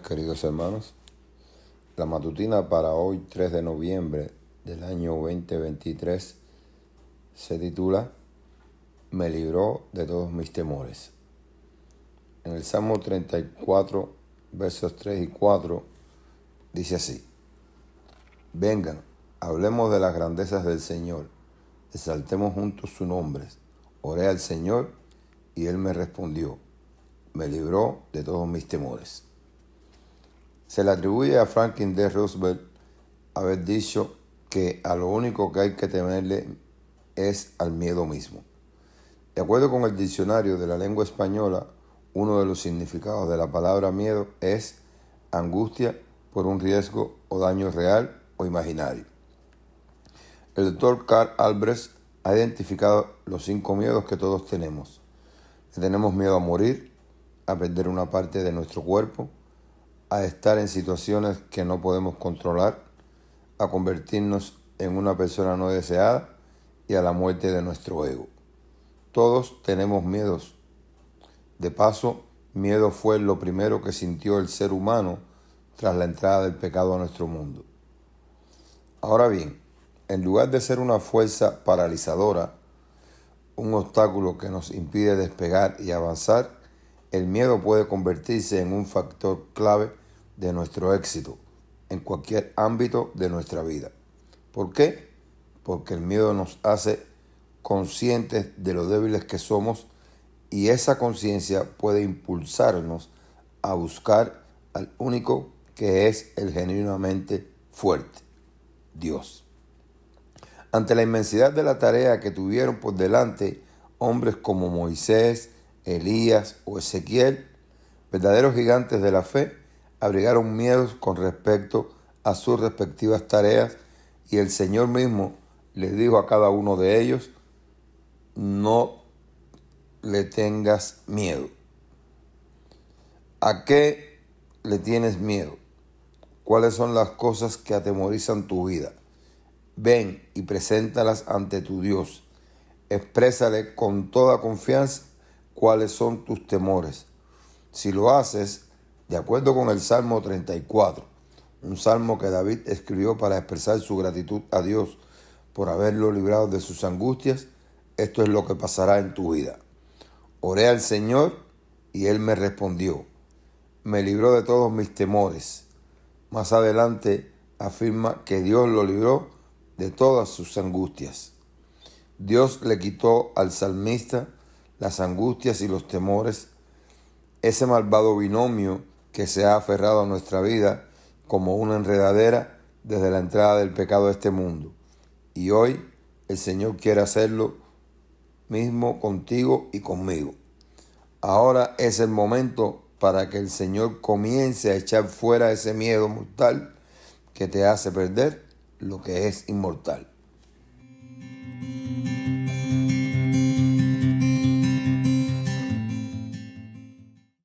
queridos hermanos. La matutina para hoy 3 de noviembre del año 2023 se titula Me libró de todos mis temores. En el Salmo 34 versos 3 y 4 dice así. Vengan, hablemos de las grandezas del Señor, exaltemos juntos su nombre. Oré al Señor y Él me respondió me libró de todos mis temores. Se le atribuye a Franklin D. Roosevelt haber dicho que a lo único que hay que temerle es al miedo mismo. De acuerdo con el diccionario de la lengua española, uno de los significados de la palabra miedo es angustia por un riesgo o daño real o imaginario. El doctor Carl Albrecht ha identificado los cinco miedos que todos tenemos. Tenemos miedo a morir, a perder una parte de nuestro cuerpo, a estar en situaciones que no podemos controlar, a convertirnos en una persona no deseada y a la muerte de nuestro ego. Todos tenemos miedos. De paso, miedo fue lo primero que sintió el ser humano tras la entrada del pecado a nuestro mundo. Ahora bien, en lugar de ser una fuerza paralizadora, un obstáculo que nos impide despegar y avanzar, el miedo puede convertirse en un factor clave de nuestro éxito en cualquier ámbito de nuestra vida. ¿Por qué? Porque el miedo nos hace conscientes de lo débiles que somos y esa conciencia puede impulsarnos a buscar al único que es el genuinamente fuerte, Dios. Ante la inmensidad de la tarea que tuvieron por delante hombres como Moisés, Elías o Ezequiel, verdaderos gigantes de la fe, abrigaron miedos con respecto a sus respectivas tareas y el Señor mismo les dijo a cada uno de ellos, no le tengas miedo. ¿A qué le tienes miedo? ¿Cuáles son las cosas que atemorizan tu vida? Ven y preséntalas ante tu Dios. Exprésale con toda confianza cuáles son tus temores. Si lo haces, de acuerdo con el Salmo 34, un salmo que David escribió para expresar su gratitud a Dios por haberlo librado de sus angustias, esto es lo que pasará en tu vida. Oré al Señor y Él me respondió. Me libró de todos mis temores. Más adelante afirma que Dios lo libró de todas sus angustias. Dios le quitó al salmista las angustias y los temores, ese malvado binomio que se ha aferrado a nuestra vida como una enredadera desde la entrada del pecado a este mundo. Y hoy el Señor quiere hacerlo mismo contigo y conmigo. Ahora es el momento para que el Señor comience a echar fuera ese miedo mortal que te hace perder lo que es inmortal.